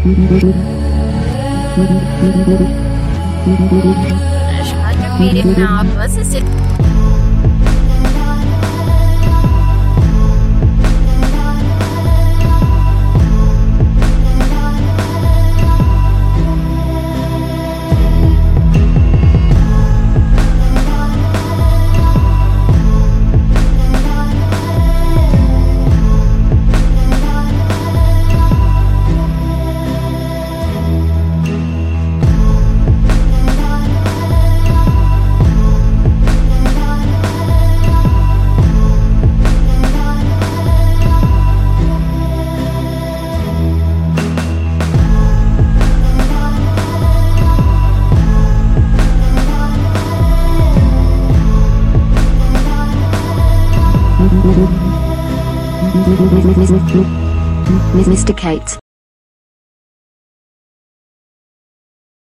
शायद मेरे में आप बस सिर्फ़ Mr. Kate.